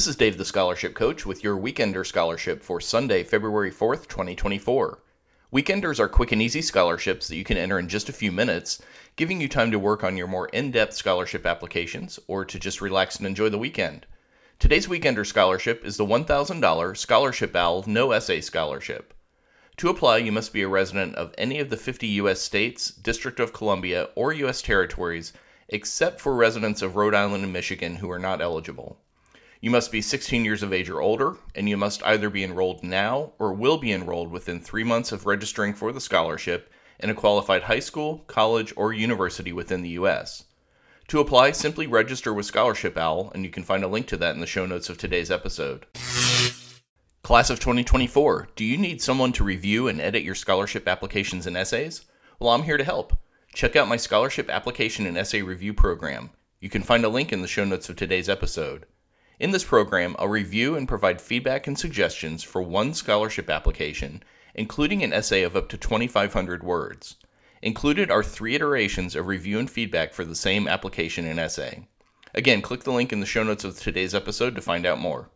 This is Dave the Scholarship Coach with your Weekender Scholarship for Sunday, February 4th, 2024. Weekenders are quick and easy scholarships that you can enter in just a few minutes, giving you time to work on your more in depth scholarship applications or to just relax and enjoy the weekend. Today's Weekender Scholarship is the $1,000 Scholarship Owl No Essay Scholarship. To apply, you must be a resident of any of the 50 U.S. states, District of Columbia, or U.S. territories, except for residents of Rhode Island and Michigan who are not eligible. You must be 16 years of age or older, and you must either be enrolled now or will be enrolled within three months of registering for the scholarship in a qualified high school, college, or university within the U.S. To apply, simply register with Scholarship Owl, and you can find a link to that in the show notes of today's episode. Class of 2024, do you need someone to review and edit your scholarship applications and essays? Well, I'm here to help. Check out my scholarship application and essay review program. You can find a link in the show notes of today's episode. In this program, I'll review and provide feedback and suggestions for one scholarship application, including an essay of up to 2,500 words. Included are three iterations of review and feedback for the same application and essay. Again, click the link in the show notes of today's episode to find out more.